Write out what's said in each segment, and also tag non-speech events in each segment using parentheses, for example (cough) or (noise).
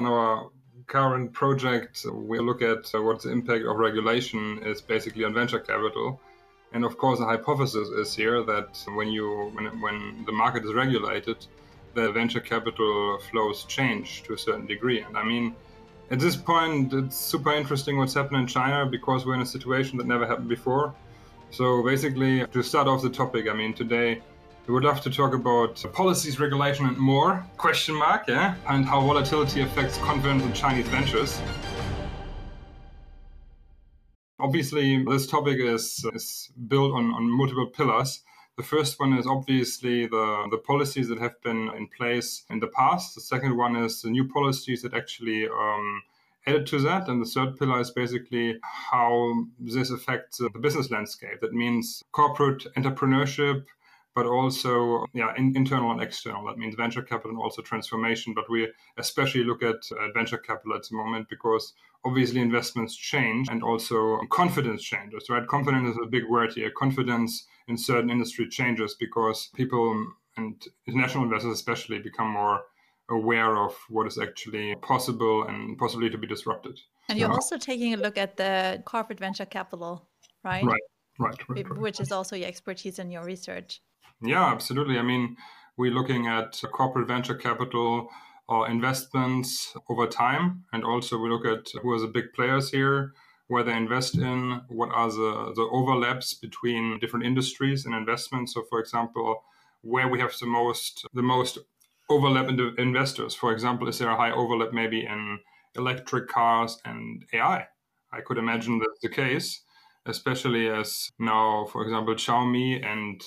on our current project, we look at uh, what the impact of regulation is basically on venture capital. And of course, the hypothesis is here that when you when, when the market is regulated, the venture capital flows change to a certain degree. And I mean, at this point, it's super interesting what's happening in China because we're in a situation that never happened before. So basically, to start off the topic, I mean, today we would love to talk about policies, regulation, and more. Question mark, yeah, and how volatility affects confidence in Chinese ventures. Obviously, this topic is, is built on, on multiple pillars. The first one is obviously the, the policies that have been in place in the past. The second one is the new policies that actually um, added to that. And the third pillar is basically how this affects the business landscape. That means corporate entrepreneurship, but also yeah, in, internal and external. That means venture capital and also transformation. But we especially look at uh, venture capital at the moment because obviously investments change and also confidence changes, right? Confidence is a big word here. Confidence in certain industry changes because people and international investors especially become more aware of what is actually possible and possibly to be disrupted. And you're also taking a look at the corporate venture capital, right? Right, right, right, right. Which is also your expertise in your research. Yeah, absolutely. I mean, we're looking at corporate venture capital or investments over time, and also we look at who are the big players here, where they invest in, what are the, the overlaps between different industries and investments. So, for example, where we have the most the most overlap in the investors. For example, is there a high overlap maybe in electric cars and AI? I could imagine that's the case, especially as now, for example, Xiaomi and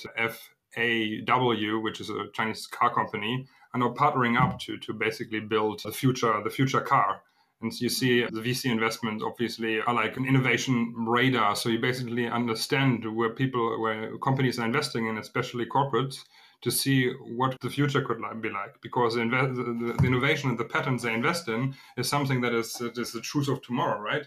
FAW, which is a Chinese car company, are now partnering up to to basically build the future the future car. And so you see the VC investments obviously are like an innovation radar. So you basically understand where people, where companies are investing in, especially corporates, to see what the future could be like. Because the, the, the innovation and the patterns they invest in is something that is, is the truth of tomorrow, right?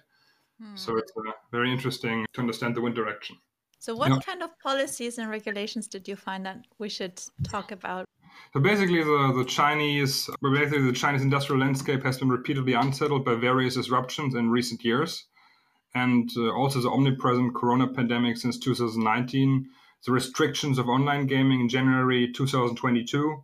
Hmm. So it's uh, very interesting to understand the wind direction. So, what yeah. kind of policies and regulations did you find that we should talk about? So basically, the, the Chinese, basically the Chinese industrial landscape has been repeatedly unsettled by various disruptions in recent years, and uh, also the omnipresent Corona pandemic since 2019, the restrictions of online gaming in January 2022,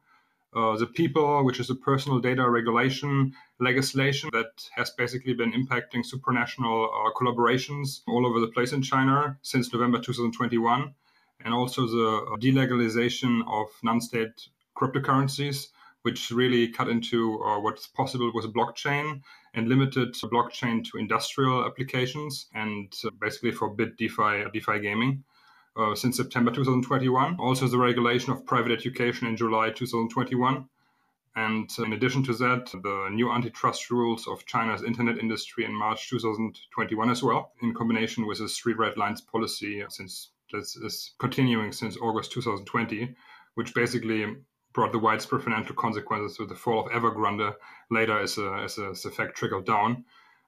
uh, the PIPL, which is a personal data regulation legislation that has basically been impacting supranational uh, collaborations all over the place in China since November 2021, and also the delegalization of non-state cryptocurrencies, which really cut into uh, what's possible with blockchain and limited blockchain to industrial applications and uh, basically forbid DeFi DeFi gaming. Uh, since September 2021. Also, the regulation of private education in July 2021. And in addition to that, the new antitrust rules of China's internet industry in March 2021 as well, in combination with the three red lines policy since this is continuing since August 2020, which basically brought the widespread financial consequences with the fall of Evergrande later as a, as a, as effect trickled down.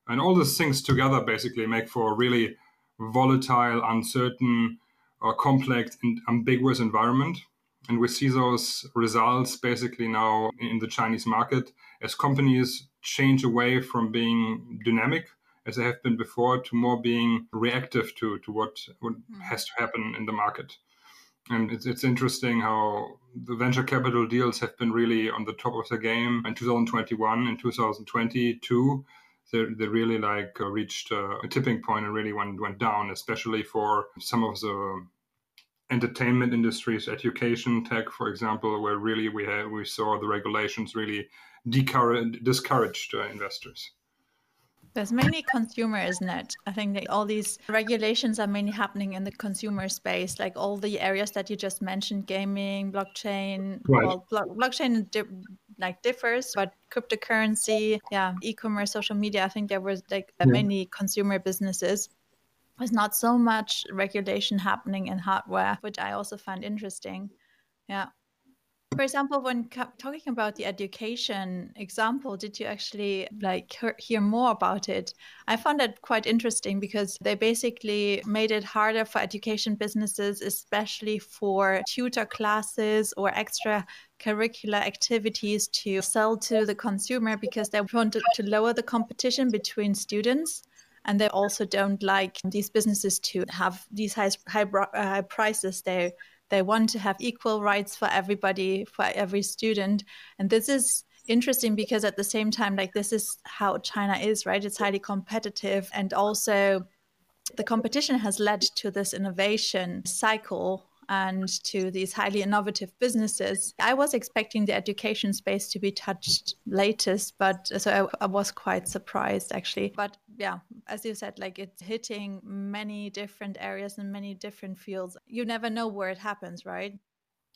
And all these things together basically make for a really volatile, uncertain, or complex and ambiguous environment. And we see those results basically now in the Chinese market as companies change away from being dynamic as they have been before to more being reactive to, to what, what mm. has to happen in the market. And it's, it's interesting how the venture capital deals have been really on the top of the game in 2021 and 2022. They, they really like uh, reached uh, a tipping point and really went, went down, especially for some of the entertainment industries, education, tech, for example, where really we had, we saw the regulations really discouraged uh, investors. There's mainly consumer, isn't it? I think that all these regulations are mainly happening in the consumer space, like all the areas that you just mentioned, gaming, blockchain. Right. Well, blo- blockchain di- like differs, but cryptocurrency, yeah, e-commerce, social media. I think there was like uh, yeah. mainly consumer businesses. There's not so much regulation happening in hardware, which I also find interesting. Yeah. For example, when talking about the education example, did you actually like hear more about it? I found that quite interesting because they basically made it harder for education businesses, especially for tutor classes or extra curricular activities to sell to the consumer because they wanted to lower the competition between students and they also don't like these businesses to have these high, high, uh, prices they they want to have equal rights for everybody for every student and this is interesting because at the same time like this is how china is right it's highly competitive and also the competition has led to this innovation cycle and to these highly innovative businesses. I was expecting the education space to be touched latest, but so I, I, was quite surprised actually. But yeah, as you said, like it's hitting many different areas and many different fields. You never know where it happens, right?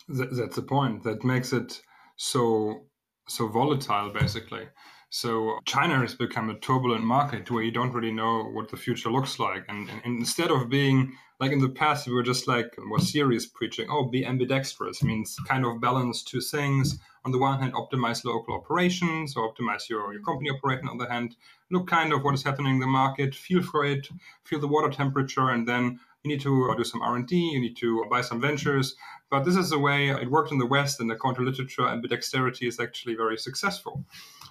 that's the point. That makes it so so volatile, basically. So China has become a turbulent market where you don't really know what the future looks like. And, and, instead of being like in the past, we were just like more serious preaching, oh, be ambidextrous, means kind of balance two things. On the one hand, optimize local operations or optimize your, your company operation. On the other hand, look kind of what is happening in the market, feel for it, feel the water temperature, and then you need to do some R&D, you need to buy some ventures. But this is the way it worked in the West, and the counter literature ambidexterity is actually very successful.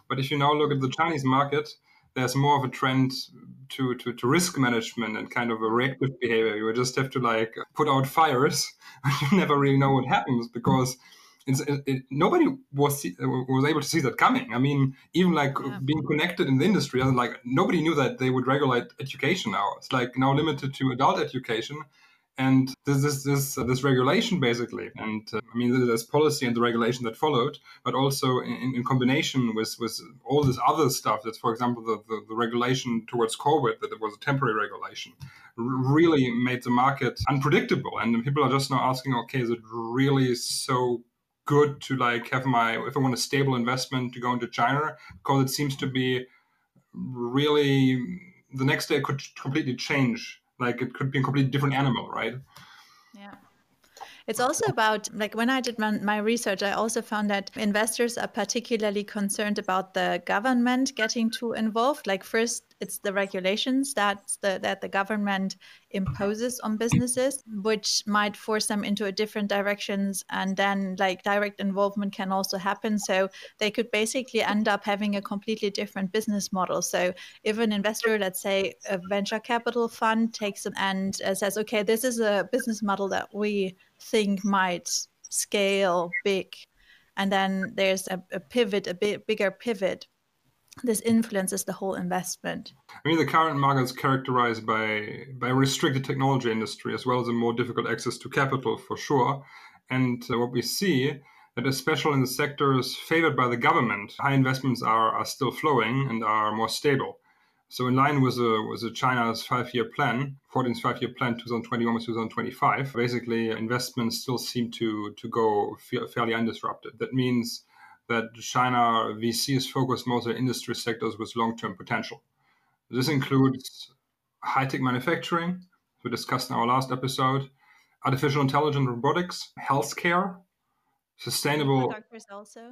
But if you now look at the Chinese market, there's more of a trend to, to, to risk management and kind of a reactive behavior. You just have to like put out fires. (laughs) And you never really know what happens because it, it, nobody was was able to see that coming. I mean, even like yeah. being connected in the industry, like nobody knew that they would regulate education now. It's like now limited to adult education, and this is this uh, this regulation basically. And uh, i mean there's policy and the regulation that followed but also in, in combination with with all this other stuff that's for example the, the, the regulation towards covid that it was a temporary regulation really made the market unpredictable. And people are just now asking okay is it really so good to like have my if i want a stable investment to go into china? Because it seems to be really the next day could completely change like it could be a completely different animal, right? It's also about, like, when I did my, research, I also found that investors are particularly concerned about the government getting too involved. Like, first, it's the regulations that the, that the government imposes on businesses, which might force them into a different directions. And then, like, direct involvement can also happen. So they could basically end up having a completely different business model. So if an investor, let's say a venture capital fund, takes them and uh, says, okay, this is a business model that we think might scale big, and then there's a, a pivot, a bit bigger pivot this influences the whole investment. I mean, the current market is characterized by by restricted technology industry as well as a more difficult access to capital for sure. And uh, what we see that especially in the sectors favored by the government, high investments are, are still flowing and are more stable. So in line with the, with a China's five-year plan, 14's five-year plan, 2021 to 2025, basically investments still seem to to go fairly undisrupted. That means that China VC is focused mostly on industry sectors with long-term potential. This includes high-tech manufacturing, we discussed in our last episode, artificial intelligence, robotics, healthcare, sustainable. Doctors also.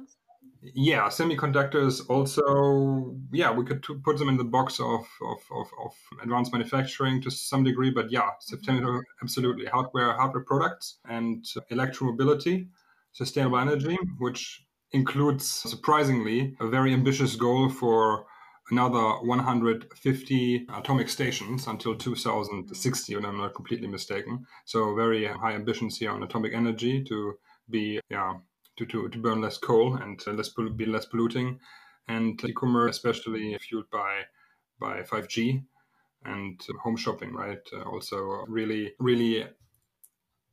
Yeah, semiconductors also. Yeah, we could put them in the box of, of, of, of advanced manufacturing to some degree, but yeah, mm-hmm. absolutely hardware, hardware products and electromobility, sustainable energy, which includes, surprisingly, a very ambitious goal for another 150 atomic stations until 2060, and I'm not completely mistaken. So very high ambitions here on atomic energy to be, yeah, to, to, to burn less coal and less be less polluting, and e-commerce, especially fueled by by 5G and home shopping, right? Uh, also, really, really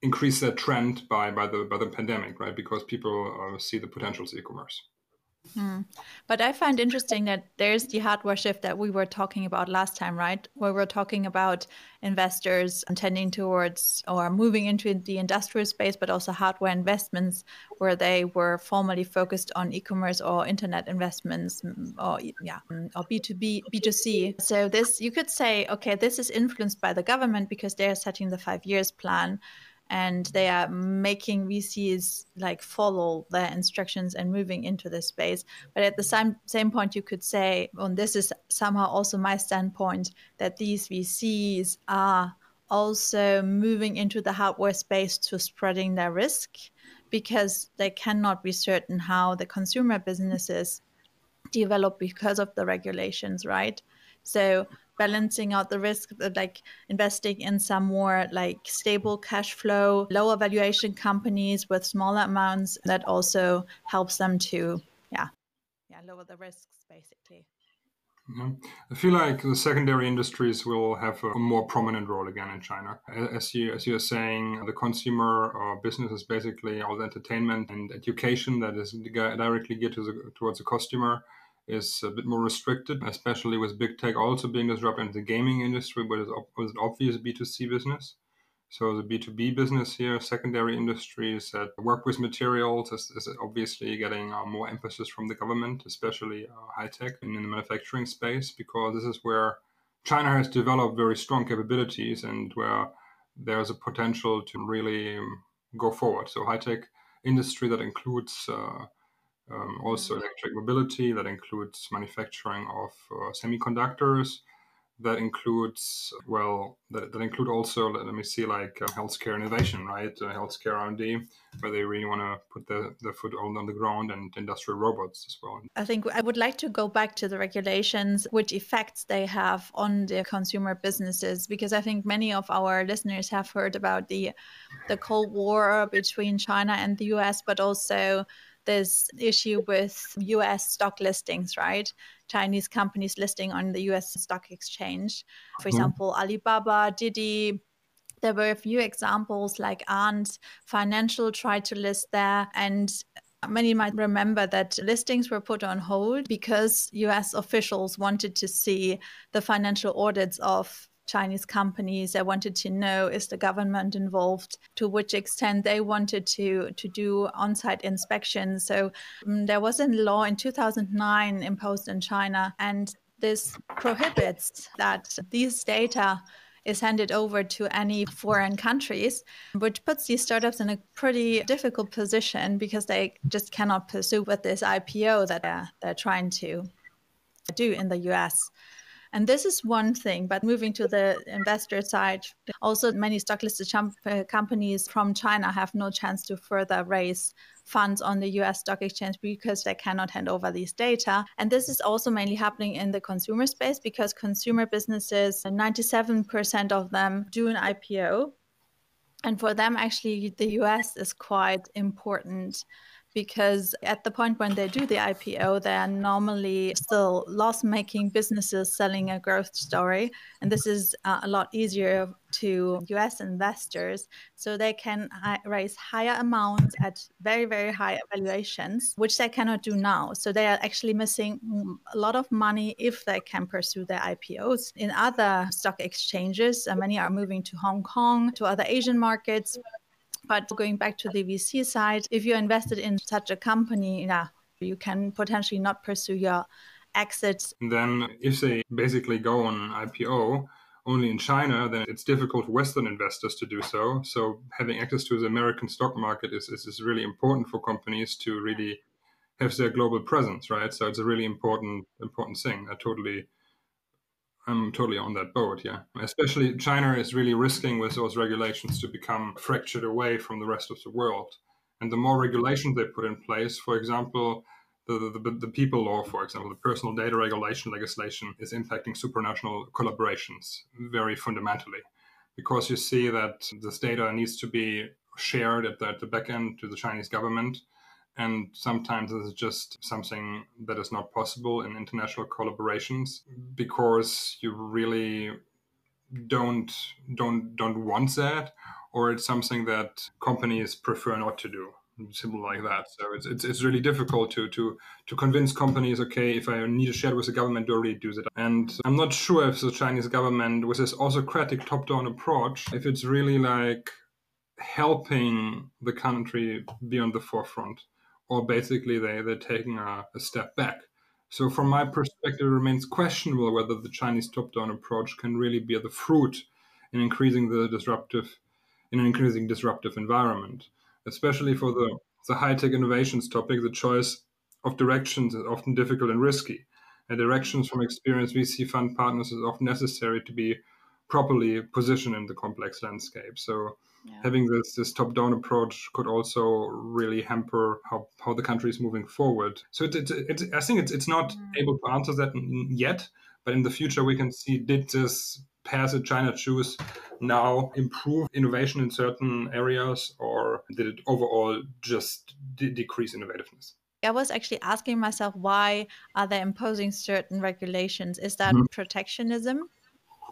increase that trend by by the by the pandemic, right? Because people uh, see the potentials of e-commerce. Hmm. But I find interesting that there's the hardware shift that we were talking about last time, right? Where we're talking about investors tending towards or moving into the industrial space, but also hardware investments where they were formerly focused on e-commerce or internet investments mm, or yeah, mm, or B2B, B2C. So this you could say, okay, this is influenced by the government because they're setting the five years plan and they are making VCs like follow their instructions and moving into this space. But at the same same point, you could say, and this is somehow also my standpoint, that these VCs are also moving into the hardware space to spreading their risk because they cannot be certain how the consumer businesses develop because of the regulations, right? So balancing out the risk of like investing in some more like stable cash flow, lower valuation companies with smaller amounts that also helps them to yeah, yeah, lower the risks basically. Yeah. I feel like the secondary industries will have a more prominent role again in China. As you as you're saying, the consumer or business is basically all the entertainment and education that is directly geared to the, towards the customer is a bit more restricted, especially with big tech also being disrupted into the gaming industry, but it's, an obvious B2C business. So the B2B business here, secondary industries that work with materials is, is obviously getting uh, more emphasis from the government, especially uh, high tech in, in the manufacturing space, because this is where China has developed very strong capabilities and where there's a potential to really um, go forward. So high tech industry that includes uh, um, also mm-hmm. electric mobility, that includes manufacturing of uh, semiconductors, that includes well that, that include also let, me see like uh, healthcare innovation right uh, healthcare r&d where they really want to put the, the foot on, on the ground and industrial robots as well i think i would like to go back to the regulations which effects they have on the consumer businesses because i think many of our listeners have heard about the the cold war between china and the us but also this issue with US stock listings, right? Chinese companies listing on the US stock exchange. For mm-hmm. example, Alibaba, Didi, there were a few examples like Ant Financial tried to list there and Many might remember that listings were put on hold because US officials wanted to see the financial audits of Chinese companies. I wanted to know is the government involved, to which extent they wanted to to do on-site inspections. So um, there was a law in 2009 imposed in China, and this prohibits that these data is handed over to any foreign countries, which puts these startups in a pretty difficult position because they just cannot pursue with this IPO that they're, they're trying to do in the US. And this is one thing, but moving to the investor side, also many stock listed uh, companies from China have no chance to further raise funds on the US stock exchange because they cannot hand over these data. And this is also mainly happening in the consumer space because consumer businesses, 97% of them do an IPO. And for them, actually, the US is quite important because at the point when they do the IPO, they are normally still loss making businesses selling a growth story. And this is uh, a lot easier to US investors. So they can hi- raise higher amounts at very, very high valuations, which they cannot do now. So they are actually missing a lot of money if they can pursue their IPOs. In other stock exchanges, uh, many are moving to Hong Kong, to other Asian markets but going back to the VC side, if you're invested in such a company, yeah, you can potentially not pursue your exits. Then, if they basically go on IPO only in China, then it's difficult for Western investors to do so. So, having access to the American stock market is, is, is really important for companies to really have their global presence, right? So, it's a really important important thing. I totally I'm totally on that boat, yeah. Especially China is really risking with those regulations to become fractured away from the rest of the world. And the more regulations they put in place, for example, the, the, the, PIPL law, for example, the personal data regulation legislation is impacting supranational collaborations very fundamentally. Because you see that this data needs to be shared at the, at the back end to the Chinese government and sometimes it's just something that is not possible in international collaborations because you really don't don't don't want that or it's something that companies prefer not to do simple like that. So it's, it's, it's really difficult to to to convince companies okay if i need to share with the government to really do that. And i'm not sure if the chinese government with this autocratic top-down approach if it's really like helping the country be on the forefront or basically they, they're taking a, a step back. So, from my perspective, it remains questionable whether the Chinese top down approach can really bear the fruit in increasing the disruptive in an increasingly disruptive environment. Especially for the, the high tech innovations topic, the choice of directions is often difficult and risky. And directions from experienced VC fund partners is often necessary to be properly positioned in the complex landscape. So yeah. having this this top down approach could also really hamper how, how the country is moving forward. So it, it, it I think it's it's not mm. able to answer that yet, but in the future we can see did this path that China choose now improve innovation in certain areas, or did it overall just de- decrease innovativeness? I was actually asking myself why are they imposing certain regulations? Is that mm-hmm. protectionism?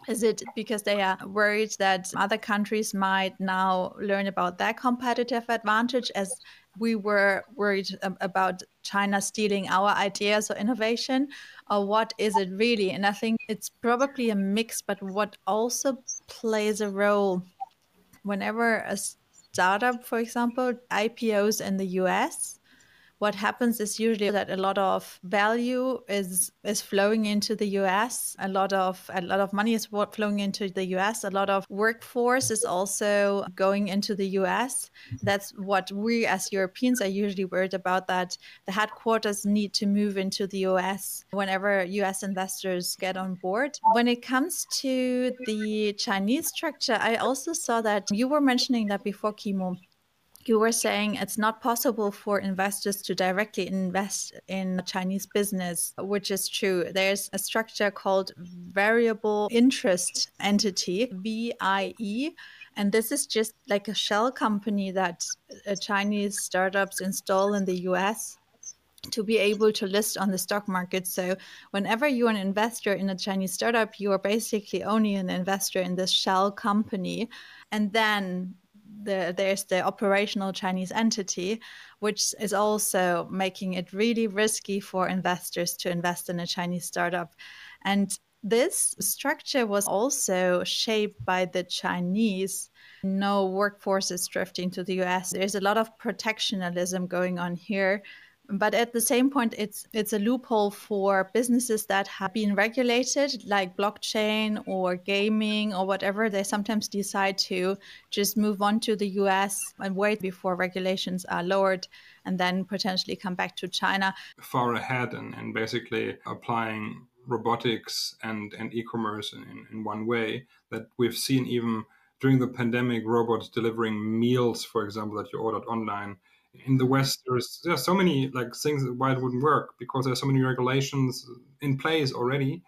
Is it because they are worried that other countries might now learn about their competitive advantage as we were worried about China stealing our ideas or innovation? Or what is it really? And I think it's probably a mix, but what also plays a role whenever a startup, for example, IPOs in the US, what happens is usually that a lot of value is is flowing into the US. A lot of a lot of money is flowing into the US. A lot of workforce is also going into the US. That's what we as Europeans are usually worried about. That the headquarters need to move into the US whenever US investors get on board. When it comes to the Chinese structure, I also saw that you were mentioning that before, Kimo you were saying it's not possible for investors to directly invest in Chinese business, which is true. There's a structure called variable interest entity, VIE. And this is just like a shell company that Chinese startups install in the US to be able to list on the stock market. So, whenever you're an investor in a Chinese startup, you are basically only an investor in this shell company. And then the, there's the operational Chinese entity, which is also making it really risky for investors to invest in a Chinese startup. And this structure was also shaped by the Chinese. No workforce is drifting to the US. There's a lot of protectionism going on here but at the same point it's it's a loophole for businesses that have been regulated like blockchain or gaming or whatever. They sometimes decide to just move on to the US and wait before regulations are lowered and then potentially come back to China. Far ahead and, and basically applying robotics and, and e-commerce in, in one way that we've seen even during the pandemic robots delivering meals for example that you ordered online in the West, there's there's so many like things why it wouldn't work because there's so many regulations in place already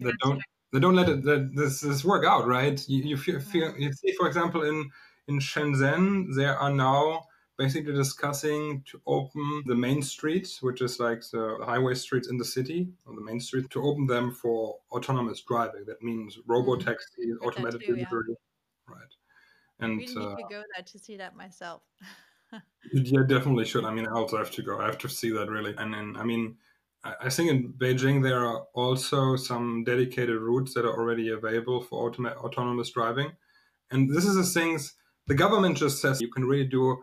that don't they don't let it that this, this work out, right? You, you feel, feel you see, for example, in in Shenzhen, there are now basically discussing to open the main streets, which is like the highway streets in the city, or the main street, to open them for autonomous driving. That means robo taxis, mm-hmm. automated delivery, yeah. right? And I really uh, need to go there to see that myself. (laughs) yeah, definitely should. I mean, I also have to go. I have to see that really. And then, I mean, I think in Beijing there are also some dedicated routes that are already available for automa- autonomous driving. And this is the things the government just says you can really do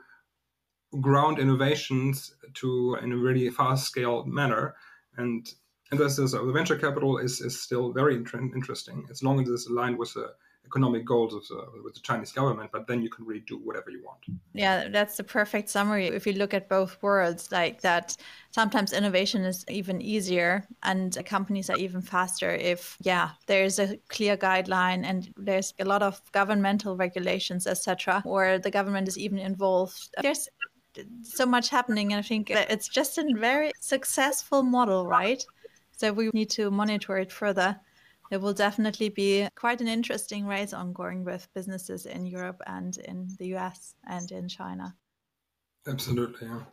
ground innovations to in a really fast scale manner. And and this is, uh, the venture capital is, is still very interesting as long as it's aligned with the economic goals of the, with the Chinese government, but then you can really do whatever you want. Yeah, that's the perfect summary. If you look at both worlds, like that, sometimes innovation is even easier and companies are even faster if, yeah, there's a clear guideline and there's a lot of governmental regulations, etc., or the government is even involved. There's so much happening, and I think it's just a very successful model, right? So we need to monitor it further it will definitely be quite an interesting race ongoing with businesses in Europe and in the US and in China. Absolutely. Yeah.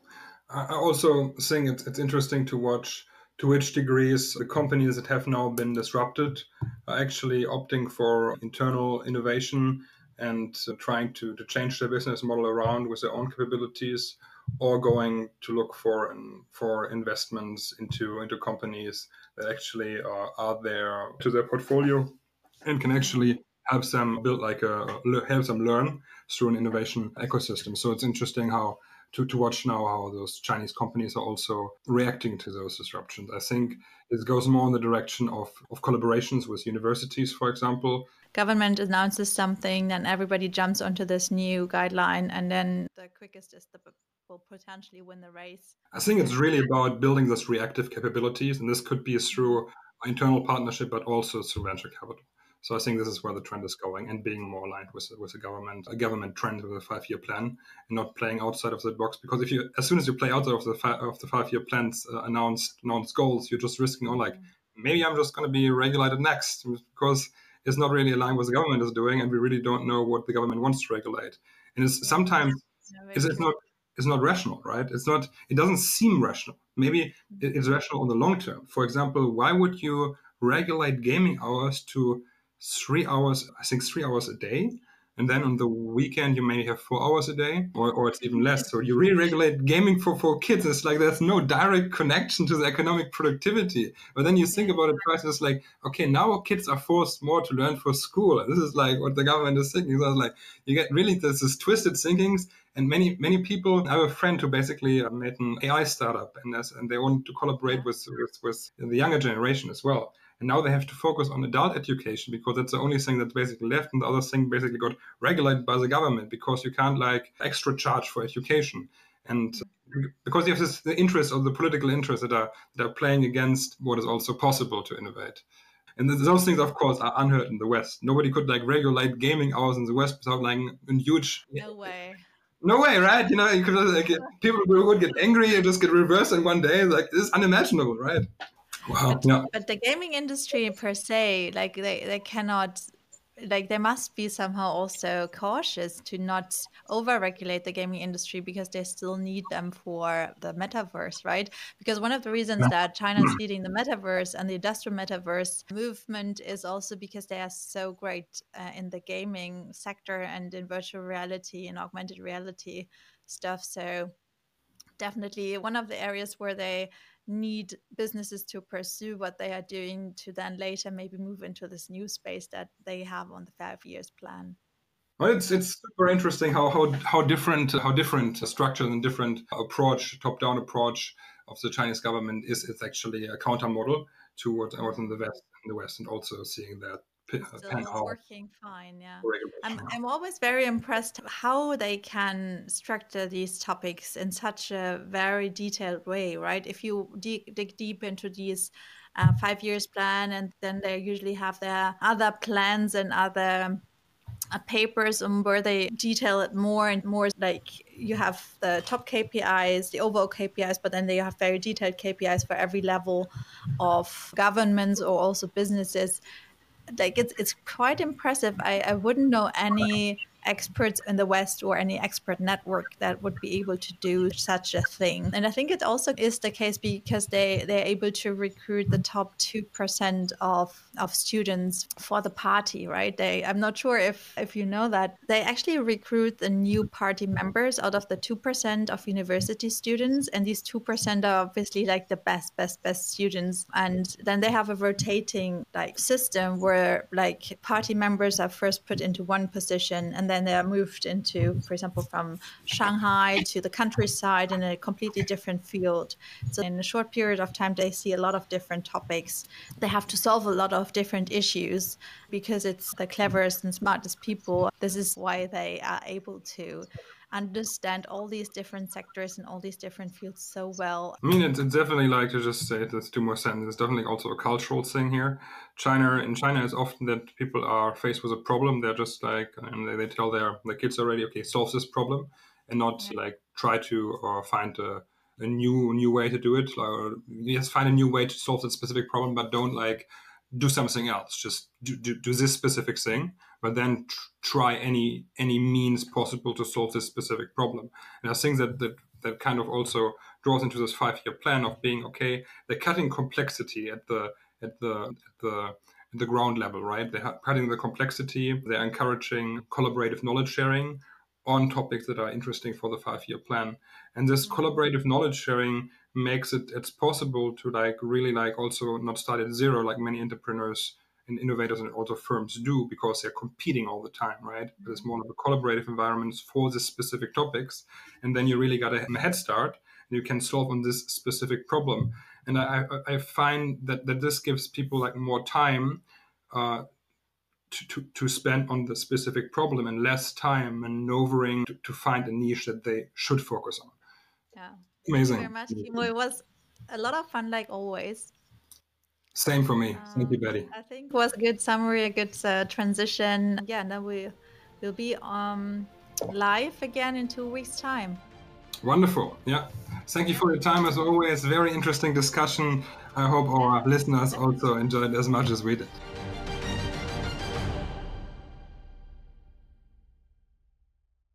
I also think it's, it's interesting to watch to which degrees the companies that have now been disrupted are actually opting for internal innovation and trying to, to change their business model around with their own capabilities or going to look for for investments into into companies that actually are, are there to their portfolio and can actually help them build like a help them learn through an innovation ecosystem. So it's interesting how to, to watch now how those Chinese companies are also reacting to those disruptions. I think it goes more in the direction of, of collaborations with universities, for example, government announces something, then everybody jumps onto this new guideline, and then the quickest is the will potentially win the race. I think it's really about building those reactive capabilities, and this could be through internal partnership, but also through venture capital. So I think this is where the trend is going, and being more aligned with with the government, a government trend with a five year plan, and not playing outside of the box. Because if you, as soon as you play outside of the fi- of the five year plans uh, announced announced goals, you're just risking on like maybe I'm just going to be regulated next because it's not really aligned with the government is doing, and we really don't know what the government wants to regulate. And it's sometimes it's, it's not it's not rational, right? It's not. It doesn't seem rational. Maybe it's rational on the long term. For example, why would you regulate gaming hours to three hours? I think three hours a day and then on the weekend you may have four hours a day or, or it's even less so you re-regulate gaming for, for kids it's like there's no direct connection to the economic productivity but then you think about it twice it's like okay now kids are forced more to learn for school this is like what the government is thinking so it's like you get really this, this twisted thinkings and many many people I have a friend who basically uh, made an ai startup and, and they want to collaborate with, with, with the younger generation as well and now they have to focus on adult education because that's the only thing that's basically left. And the other thing basically got regulated by the government because you can't like extra charge for education. And because you have this the interest or the political interests that are that are playing against what is also possible to innovate. And those things, of course, are unheard in the West. Nobody could like regulate gaming hours in the West without like a huge. No way. No way, right? You know, you could like people would get angry and just get reversed in one day. Like this is unimaginable, right? Wow. But, no. but the gaming industry per se, like they, they cannot like they must be somehow also cautious to not over-regulate the gaming industry because they still need them for the metaverse right? Because one of the reasons that china is leading the metaverse and the industrial metaverse movement is also because they are so great uh, in the gaming sector and in virtual reality and augmented reality stuff. So definitely one of the areas where they need businesses to pursue what they are doing to then later maybe move into this new space that they have on the five years plan. Well, it's it's super interesting how how, how different how different structures and different approach top down approach of the Chinese government is. It's actually a counter model to what was in the West in the West, and also seeing that still working fine yeah. I'm, I'm always very impressed how they can structure these topics in such a very detailed way right? If you dig deep into these uh, five years plan and then they usually have their other plans and other uh, papers um, where they detail it more and more like you have the top KPIs, the overall KPIs, but then they have very detailed KPIs for every level of governments or also businesses like it's it's quite impressive. I, I wouldn't know any experts in the West or any expert network that would be able to do such a thing. And I think it also is the case because they, they're able to recruit the top 2% of, of students for the party, right? They I'm not sure if, if you know that. They actually recruit the new party members out of the 2% of university students. And these 2% are obviously like the best, best, best students. And then they have a rotating like system where like party members are first put into one position and then they're moved into, for example, from Shanghai to the countryside in a completely different field. So in a short period of time, they see a lot of different topics. They have to solve a lot of different issues because it's the cleverest and smartest people. This is why they are able to understand all these different sectors and all these different fields so well. I mean, it's, it's definitely like to just say this two more sentences. It's definitely also a cultural thing here. China in China is often that people are faced with a problem. They're just like and they, they tell their the kids already, okay, solve this problem, and not yeah. like try to or find a, a new new way to do it. Or yes, find a new way to solve that specific problem, but don't like do something else. Just do, do, do this specific thing, but then tr- try any any means possible to solve this specific problem. And I think that that that kind of also draws into this five year plan of being okay. They're cutting complexity at the at the at the at the ground level, right? They're cutting the complexity. They're encouraging collaborative knowledge sharing on topics that are interesting for the five year plan. And this mm-hmm. collaborative knowledge sharing makes it it's possible to like really like also not start at zero like many entrepreneurs and innovators and also firms do because they're competing all the time, right? There's mm-hmm. more of a collaborative environment for the specific topics, and then you really got a head start and you can solve on this specific problem. And I, I find that that this gives people like more time uh, to, to, to spend on the specific problem and less time maneuvering to, to find a niche that they should focus on. Yeah. Amazing. Thank you very much, Kimo. It was a lot of fun, like always. Same for me. Thank you, Betty. I think it was a good summary, a good uh, transition. Yeah, now we will be um, live again in two weeks' time. Wonderful. Yeah. Thank you for your time as always. Very interesting discussion. I hope our listeners also enjoyed as much as we did.